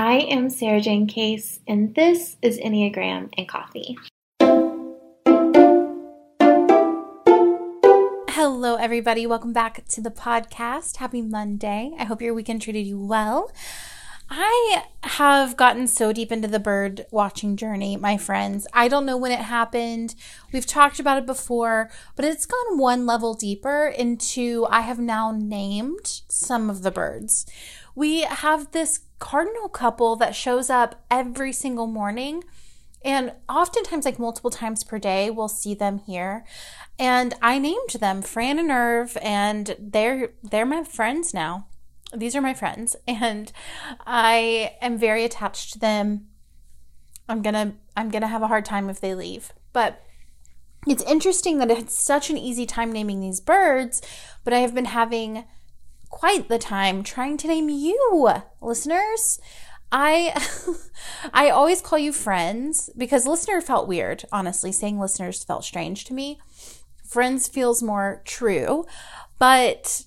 I am Sarah Jane Case, and this is Enneagram and Coffee. Hello, everybody. Welcome back to the podcast. Happy Monday. I hope your weekend treated you well. I have gotten so deep into the bird watching journey, my friends. I don't know when it happened. We've talked about it before, but it's gone one level deeper into I have now named some of the birds. We have this cardinal couple that shows up every single morning. And oftentimes, like multiple times per day, we'll see them here. And I named them Fran and Irv, and they're they're my friends now. These are my friends, and I am very attached to them. I'm gonna I'm gonna have a hard time if they leave. But it's interesting that it's such an easy time naming these birds, but I have been having quite the time trying to name you, listeners. I I always call you friends because listener felt weird, honestly. Saying listeners felt strange to me. Friends feels more true, but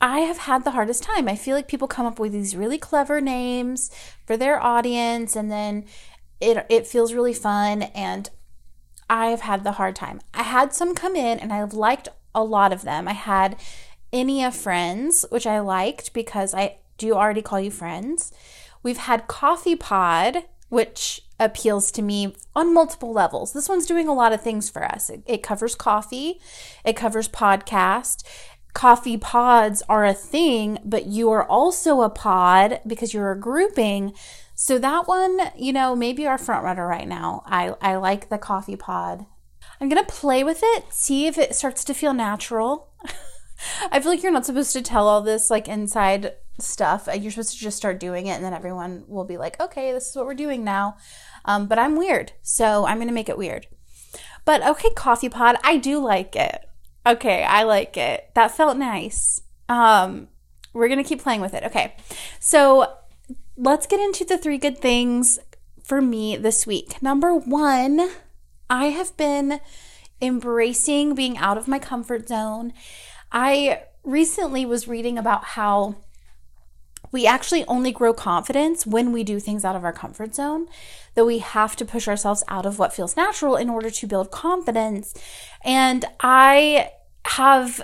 I have had the hardest time. I feel like people come up with these really clever names for their audience and then it it feels really fun and I have had the hard time. I had some come in and I've liked a lot of them. I had Ennea Friends, which I liked because I do already call you friends. We've had Coffee Pod, which appeals to me on multiple levels. This one's doing a lot of things for us. It, it covers coffee, it covers podcast. Coffee pods are a thing, but you are also a pod because you're a grouping. So that one, you know, maybe our front runner right now. I, I like the coffee pod. I'm gonna play with it, see if it starts to feel natural. I feel like you're not supposed to tell all this like inside stuff. You're supposed to just start doing it, and then everyone will be like, okay, this is what we're doing now. Um, but I'm weird, so I'm gonna make it weird. But okay, coffee pod, I do like it. Okay, I like it. That felt nice. Um, we're gonna keep playing with it. Okay, so let's get into the three good things for me this week. Number one, I have been embracing being out of my comfort zone. I recently was reading about how we actually only grow confidence when we do things out of our comfort zone, that we have to push ourselves out of what feels natural in order to build confidence. And I have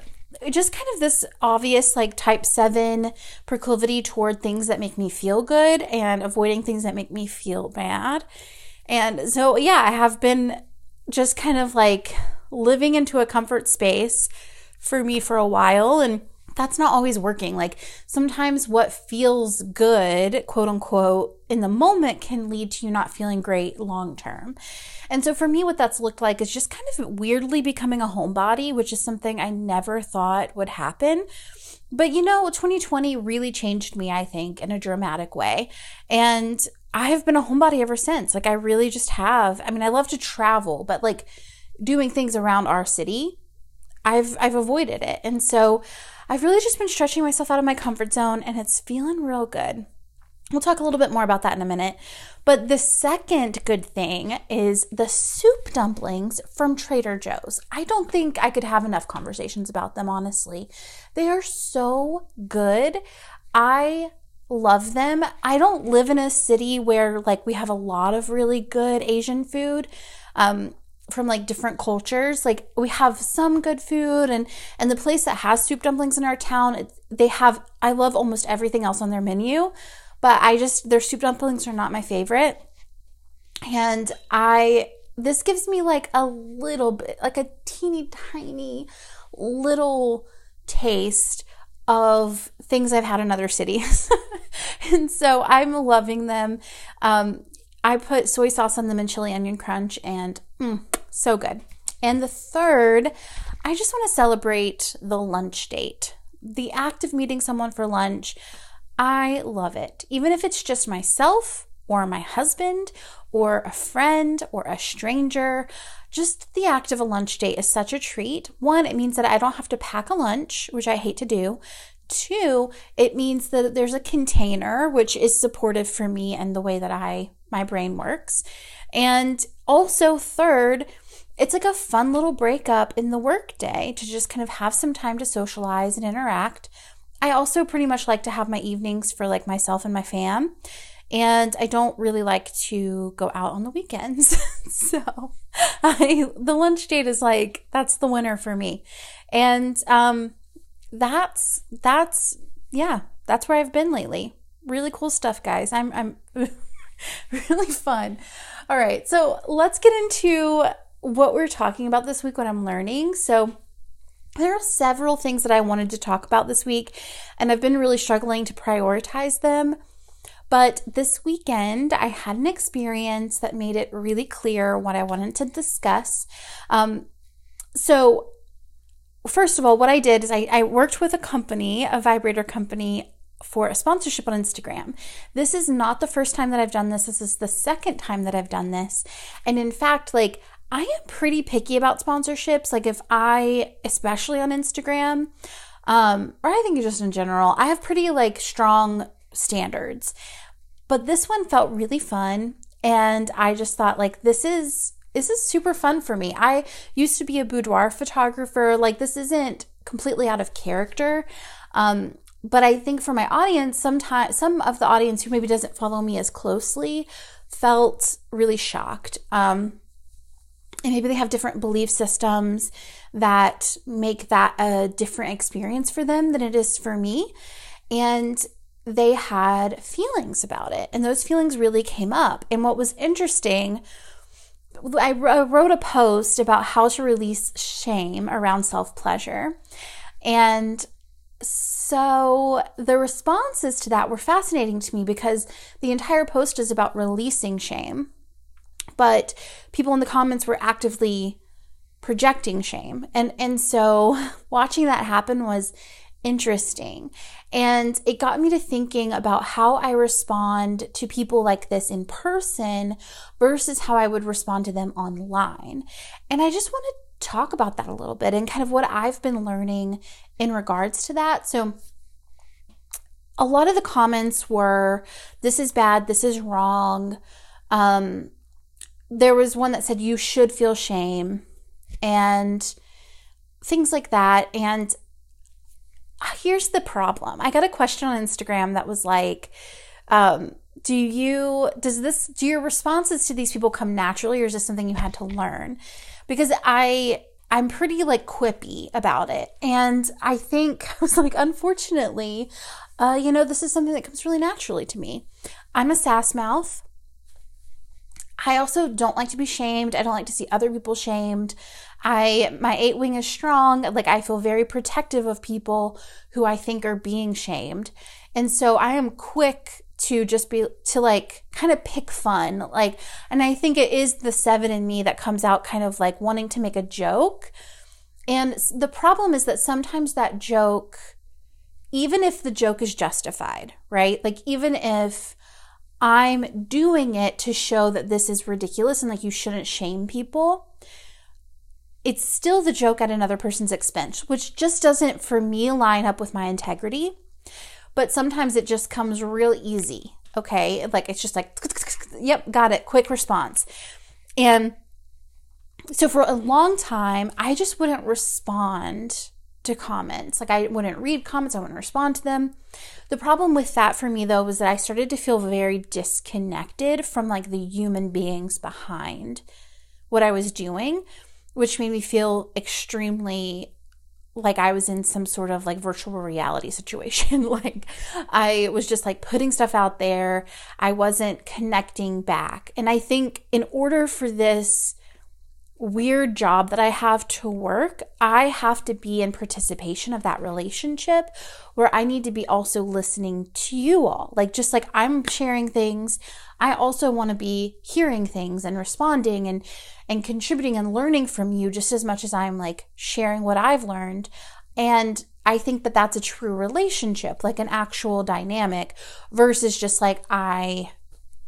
just kind of this obvious, like type seven proclivity toward things that make me feel good and avoiding things that make me feel bad. And so, yeah, I have been just kind of like living into a comfort space for me for a while. And that's not always working. Like sometimes what feels good, quote unquote, in the moment can lead to you not feeling great long term. And so for me, what that's looked like is just kind of weirdly becoming a homebody, which is something I never thought would happen. But you know, 2020 really changed me, I think, in a dramatic way. And I have been a homebody ever since. Like I really just have. I mean, I love to travel, but like doing things around our city I've I've avoided it. And so I've really just been stretching myself out of my comfort zone and it's feeling real good. We'll talk a little bit more about that in a minute. But the second good thing is the soup dumplings from Trader Joe's. I don't think I could have enough conversations about them, honestly. They are so good. I love them. I don't live in a city where like we have a lot of really good Asian food. Um, from like different cultures like we have some good food and and the place that has soup dumplings in our town it, they have i love almost everything else on their menu but I just their soup dumplings are not my favorite. And I this gives me like a little bit, like a teeny tiny little taste of things I've had in other cities. and so I'm loving them. Um, I put soy sauce on them and chili onion crunch, and mm, so good. And the third, I just want to celebrate the lunch date. The act of meeting someone for lunch, I love it. Even if it's just myself or my husband or a friend or a stranger. Just the act of a lunch date is such a treat. One, it means that I don't have to pack a lunch, which I hate to do. Two, it means that there's a container, which is supportive for me and the way that I my brain works. And also, third, it's like a fun little breakup in the workday to just kind of have some time to socialize and interact. I also pretty much like to have my evenings for like myself and my fam and I don't really like to go out on the weekends. so I, the lunch date is like, that's the winner for me. And, um, that's, that's, yeah, that's where I've been lately. Really cool stuff, guys. I'm, I'm really fun. All right. So let's get into what we're talking about this week, what I'm learning. So, there are several things that I wanted to talk about this week, and I've been really struggling to prioritize them. But this weekend, I had an experience that made it really clear what I wanted to discuss. Um, so, first of all, what I did is I, I worked with a company, a vibrator company, for a sponsorship on Instagram. This is not the first time that I've done this. This is the second time that I've done this. And in fact, like, I am pretty picky about sponsorships. Like, if I, especially on Instagram, um, or I think just in general, I have pretty like strong standards. But this one felt really fun. And I just thought, like, this is this is super fun for me. I used to be a boudoir photographer. Like, this isn't completely out of character. Um, but I think for my audience, sometimes some of the audience who maybe doesn't follow me as closely felt really shocked. Um, and maybe they have different belief systems that make that a different experience for them than it is for me. And they had feelings about it. And those feelings really came up. And what was interesting, I wrote a post about how to release shame around self pleasure. And so the responses to that were fascinating to me because the entire post is about releasing shame. But people in the comments were actively projecting shame. And and so watching that happen was interesting. And it got me to thinking about how I respond to people like this in person versus how I would respond to them online. And I just want to talk about that a little bit and kind of what I've been learning in regards to that. So, a lot of the comments were, This is bad, this is wrong. Um, there was one that said, You should feel shame, and things like that. And here's the problem. I got a question on Instagram that was like, um, do you does this do your responses to these people come naturally or is this something you had to learn? Because I I'm pretty like quippy about it. And I think I was like, unfortunately, uh, you know, this is something that comes really naturally to me. I'm a sass mouth. I also don't like to be shamed. I don't like to see other people shamed. I my eight wing is strong. Like I feel very protective of people who I think are being shamed. And so I am quick to just be to like kind of pick fun. Like and I think it is the 7 in me that comes out kind of like wanting to make a joke. And the problem is that sometimes that joke even if the joke is justified, right? Like even if I'm doing it to show that this is ridiculous and like you shouldn't shame people it's still the joke at another person's expense, which just doesn't, for me, line up with my integrity. But sometimes it just comes real easy. Okay. Like it's just like, yep, got it. Quick response. And so for a long time, I just wouldn't respond to comments. Like I wouldn't read comments, I wouldn't respond to them. The problem with that for me though was that I started to feel very disconnected from like the human beings behind what I was doing which made me feel extremely like I was in some sort of like virtual reality situation. like I was just like putting stuff out there. I wasn't connecting back. And I think in order for this weird job that I have to work, I have to be in participation of that relationship where I need to be also listening to you all. Like, just like I'm sharing things, I also want to be hearing things and responding and, and contributing and learning from you just as much as I'm like sharing what I've learned. And I think that that's a true relationship, like an actual dynamic versus just like I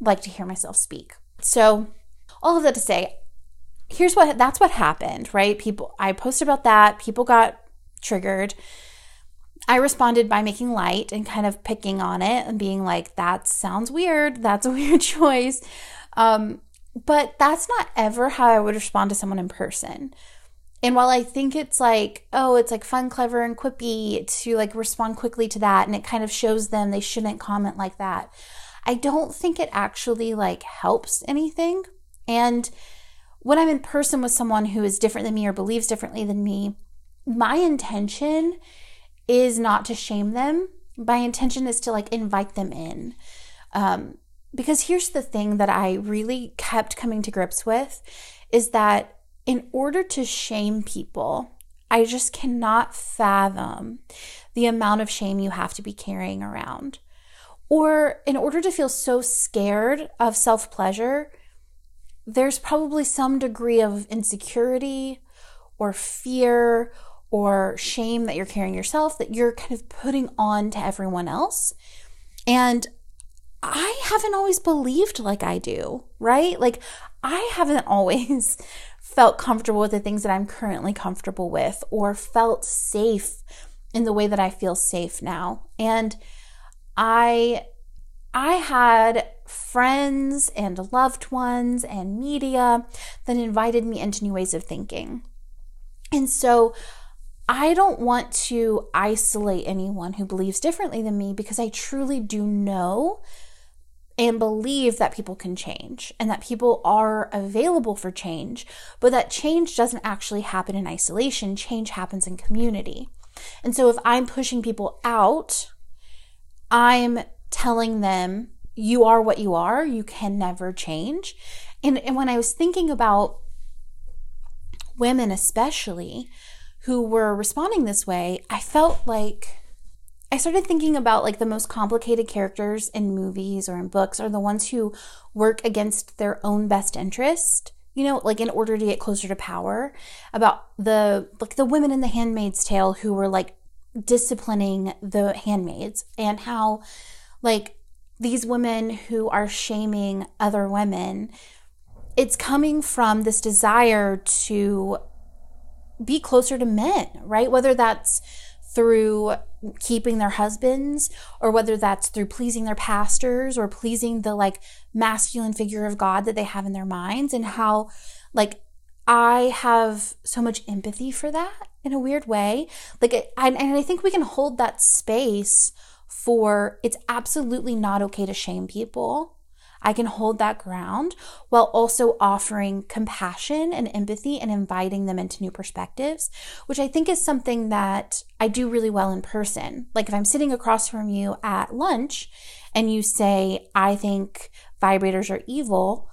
like to hear myself speak. So, all of that to say, here's what that's what happened, right? People I posted about that, people got triggered. I responded by making light and kind of picking on it and being like, that sounds weird. That's a weird choice. Um, but that's not ever how I would respond to someone in person. And while I think it's like, oh, it's like fun, clever, and quippy to like respond quickly to that, and it kind of shows them they shouldn't comment like that, I don't think it actually like helps anything. And when I'm in person with someone who is different than me or believes differently than me, my intention is not to shame them. My intention is to like invite them in. Um, because here's the thing that I really kept coming to grips with is that in order to shame people, I just cannot fathom the amount of shame you have to be carrying around. Or in order to feel so scared of self pleasure, there's probably some degree of insecurity or fear or shame that you're carrying yourself that you're kind of putting on to everyone else. And I haven't always believed like I do, right? Like, I haven't always felt comfortable with the things that I'm currently comfortable with or felt safe in the way that I feel safe now. And I I had friends and loved ones and media that invited me into new ways of thinking. And so I don't want to isolate anyone who believes differently than me because I truly do know and believe that people can change and that people are available for change, but that change doesn't actually happen in isolation. Change happens in community. And so if I'm pushing people out, I'm telling them, you are what you are, you can never change. And, and when I was thinking about women, especially who were responding this way, I felt like I started thinking about like the most complicated characters in movies or in books are the ones who work against their own best interest you know like in order to get closer to power about the like the women in the handmaid's tale who were like disciplining the handmaids and how like these women who are shaming other women, it's coming from this desire to be closer to men, right? Whether that's through keeping their husbands or whether that's through pleasing their pastors or pleasing the like masculine figure of God that they have in their minds and how like I have so much empathy for that in a weird way. Like, I, and I think we can hold that space for it's absolutely not okay to shame people. I can hold that ground while also offering compassion and empathy and inviting them into new perspectives, which I think is something that I do really well in person. Like if I'm sitting across from you at lunch and you say, I think vibrators are evil,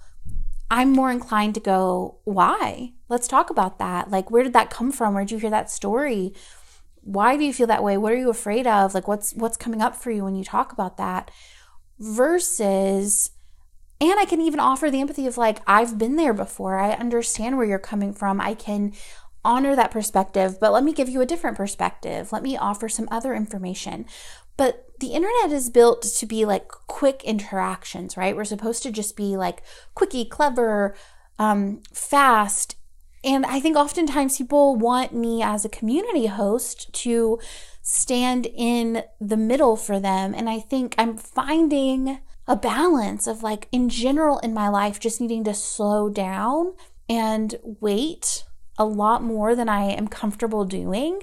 I'm more inclined to go, why? Let's talk about that. Like, where did that come from? Where did you hear that story? Why do you feel that way? What are you afraid of? Like what's what's coming up for you when you talk about that? Versus and i can even offer the empathy of like i've been there before. I understand where you're coming from. I can honor that perspective but let me give you a different perspective. Let me offer some other information. But the internet is built to be like quick interactions right? We're supposed to just be like quickie clever um, fast and I think oftentimes people want me as a community host to stand in the middle for them. And I think I'm finding a balance of like, in general, in my life, just needing to slow down and wait a lot more than I am comfortable doing.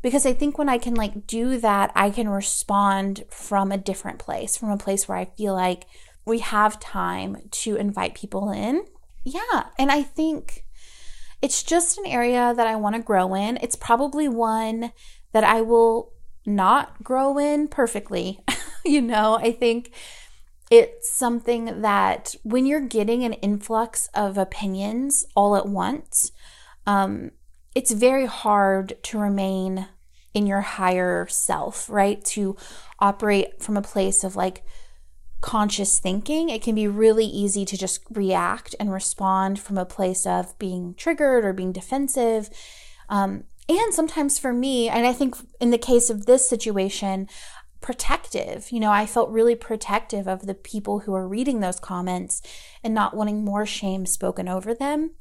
Because I think when I can like do that, I can respond from a different place, from a place where I feel like we have time to invite people in. Yeah. And I think it's just an area that I want to grow in. It's probably one that I will not grow in perfectly. you know, I think it's something that when you're getting an influx of opinions all at once, um, it's very hard to remain in your higher self, right? To operate from a place of like conscious thinking. It can be really easy to just react and respond from a place of being triggered or being defensive. Um, and sometimes for me, and I think in the case of this situation, protective. You know, I felt really protective of the people who are reading those comments and not wanting more shame spoken over them.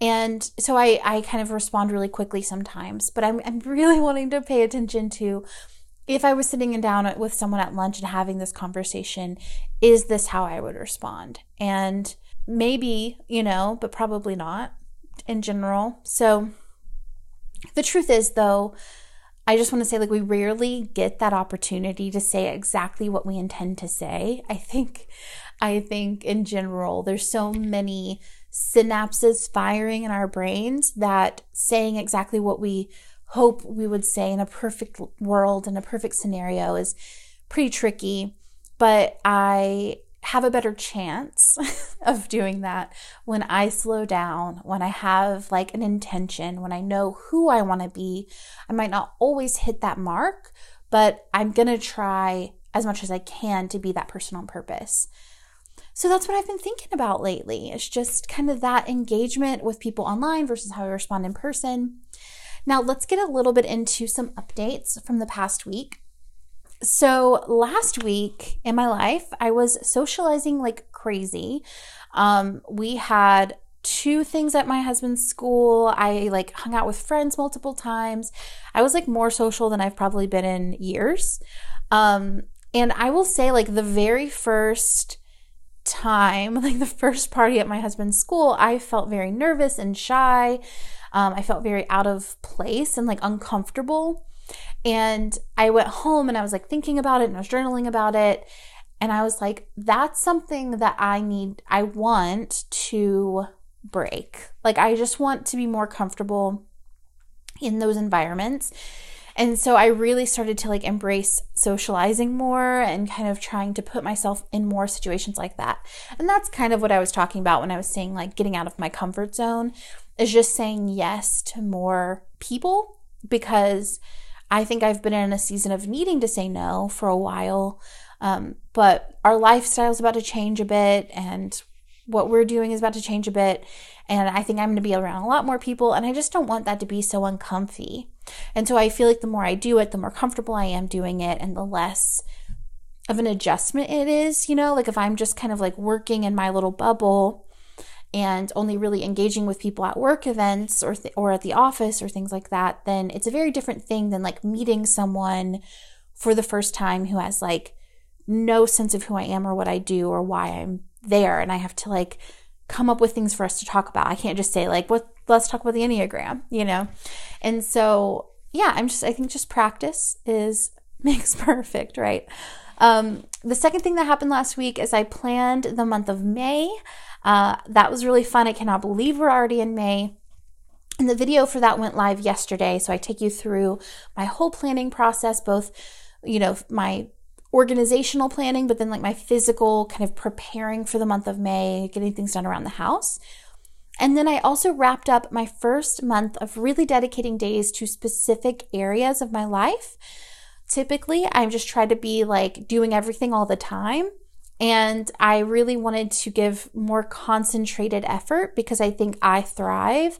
And so I, I kind of respond really quickly sometimes, but I'm, I'm really wanting to pay attention to if I was sitting down with someone at lunch and having this conversation, is this how I would respond? And maybe, you know, but probably not in general. So the truth is, though, I just want to say, like, we rarely get that opportunity to say exactly what we intend to say. I think, I think in general, there's so many synapses firing in our brains that saying exactly what we hope we would say in a perfect world, in a perfect scenario, is pretty tricky. But I have a better chance of doing that when I slow down, when I have like an intention, when I know who I want to be. I might not always hit that mark, but I'm going to try as much as I can to be that person on purpose. So that's what I've been thinking about lately. It's just kind of that engagement with people online versus how I respond in person. Now, let's get a little bit into some updates from the past week. So, last week in my life, I was socializing like crazy. Um, we had two things at my husband's school. I like hung out with friends multiple times. I was like more social than I've probably been in years. Um, and I will say, like, the very first time, like the first party at my husband's school, I felt very nervous and shy. Um, I felt very out of place and like uncomfortable. And I went home and I was like thinking about it and I was journaling about it. And I was like, that's something that I need, I want to break. Like, I just want to be more comfortable in those environments. And so I really started to like embrace socializing more and kind of trying to put myself in more situations like that. And that's kind of what I was talking about when I was saying like getting out of my comfort zone is just saying yes to more people because I think I've been in a season of needing to say no for a while. Um, but our lifestyle is about to change a bit and what we're doing is about to change a bit. And I think I'm going to be around a lot more people. And I just don't want that to be so uncomfy. And so I feel like the more I do it, the more comfortable I am doing it and the less of an adjustment it is, you know, like if I'm just kind of like working in my little bubble and only really engaging with people at work events or th- or at the office or things like that, then it's a very different thing than like meeting someone for the first time who has like no sense of who I am or what I do or why I'm there and I have to like come up with things for us to talk about. I can't just say like what let's talk about the Enneagram, you know? And so yeah, I'm just I think just practice is makes perfect, right? Um, the second thing that happened last week is I planned the month of May. Uh, that was really fun. I cannot believe we're already in May. And the video for that went live yesterday. So I take you through my whole planning process, both, you know, my organizational planning, but then like my physical kind of preparing for the month of May, getting things done around the house. And then I also wrapped up my first month of really dedicating days to specific areas of my life. Typically, I've just try to be like doing everything all the time. And I really wanted to give more concentrated effort because I think I thrive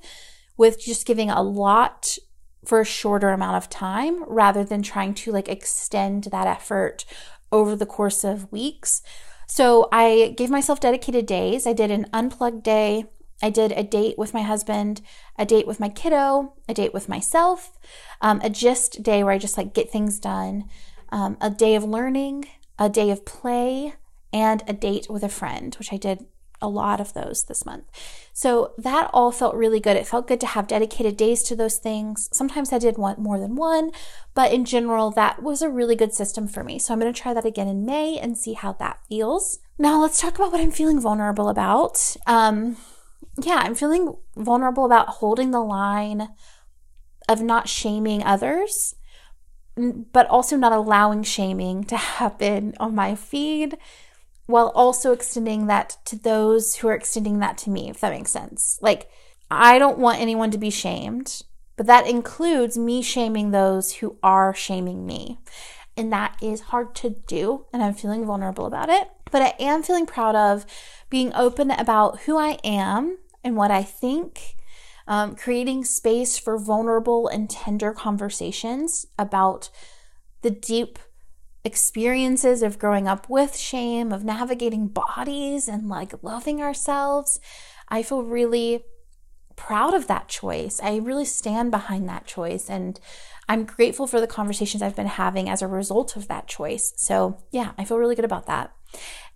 with just giving a lot for a shorter amount of time rather than trying to like extend that effort over the course of weeks. So I gave myself dedicated days. I did an unplugged day. I did a date with my husband, a date with my kiddo, a date with myself, um, a gist day where I just like get things done, um, a day of learning, a day of play, and a date with a friend, which I did a lot of those this month. So that all felt really good. It felt good to have dedicated days to those things. Sometimes I did want more than one, but in general, that was a really good system for me. So I'm going to try that again in May and see how that feels. Now let's talk about what I'm feeling vulnerable about. Um, yeah, I'm feeling vulnerable about holding the line of not shaming others, but also not allowing shaming to happen on my feed while also extending that to those who are extending that to me, if that makes sense. Like, I don't want anyone to be shamed, but that includes me shaming those who are shaming me. And that is hard to do, and I'm feeling vulnerable about it. But I am feeling proud of being open about who I am and what I think, um, creating space for vulnerable and tender conversations about the deep experiences of growing up with shame, of navigating bodies and like loving ourselves. I feel really proud of that choice. I really stand behind that choice and I'm grateful for the conversations I've been having as a result of that choice. So, yeah, I feel really good about that.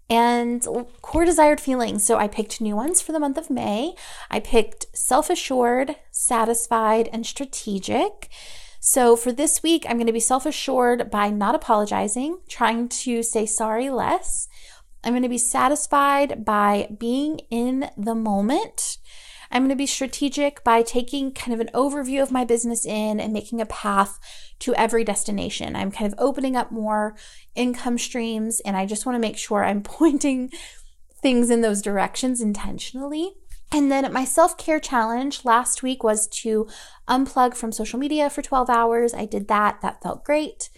And core desired feelings. So, I picked new ones for the month of May. I picked self assured, satisfied, and strategic. So for this week, I'm going to be self assured by not apologizing, trying to say sorry less. I'm going to be satisfied by being in the moment. I'm going to be strategic by taking kind of an overview of my business in and making a path to every destination. I'm kind of opening up more income streams and I just want to make sure I'm pointing things in those directions intentionally. And then my self care challenge last week was to unplug from social media for 12 hours. I did that, that felt great.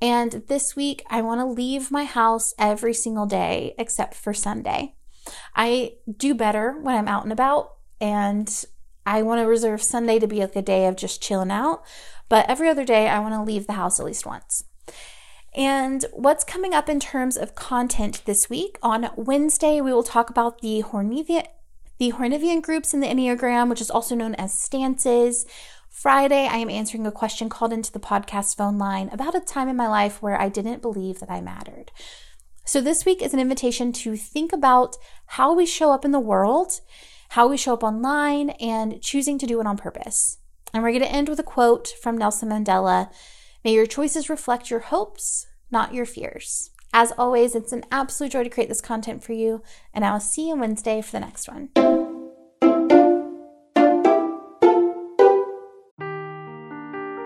And this week, I want to leave my house every single day except for Sunday. I do better when I'm out and about, and I want to reserve Sunday to be like a day of just chilling out. But every other day, I want to leave the house at least once. And what's coming up in terms of content this week? On Wednesday, we will talk about the Hornevian, the Hornevian groups in the Enneagram, which is also known as stances. Friday, I am answering a question called into the podcast phone line about a time in my life where I didn't believe that I mattered. So, this week is an invitation to think about how we show up in the world, how we show up online, and choosing to do it on purpose. And we're going to end with a quote from Nelson Mandela May your choices reflect your hopes, not your fears. As always, it's an absolute joy to create this content for you, and I will see you Wednesday for the next one.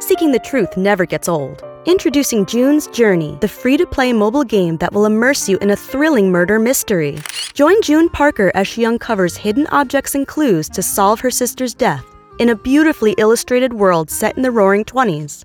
Seeking the truth never gets old. Introducing June's Journey, the free to play mobile game that will immerse you in a thrilling murder mystery. Join June Parker as she uncovers hidden objects and clues to solve her sister's death in a beautifully illustrated world set in the roaring 20s.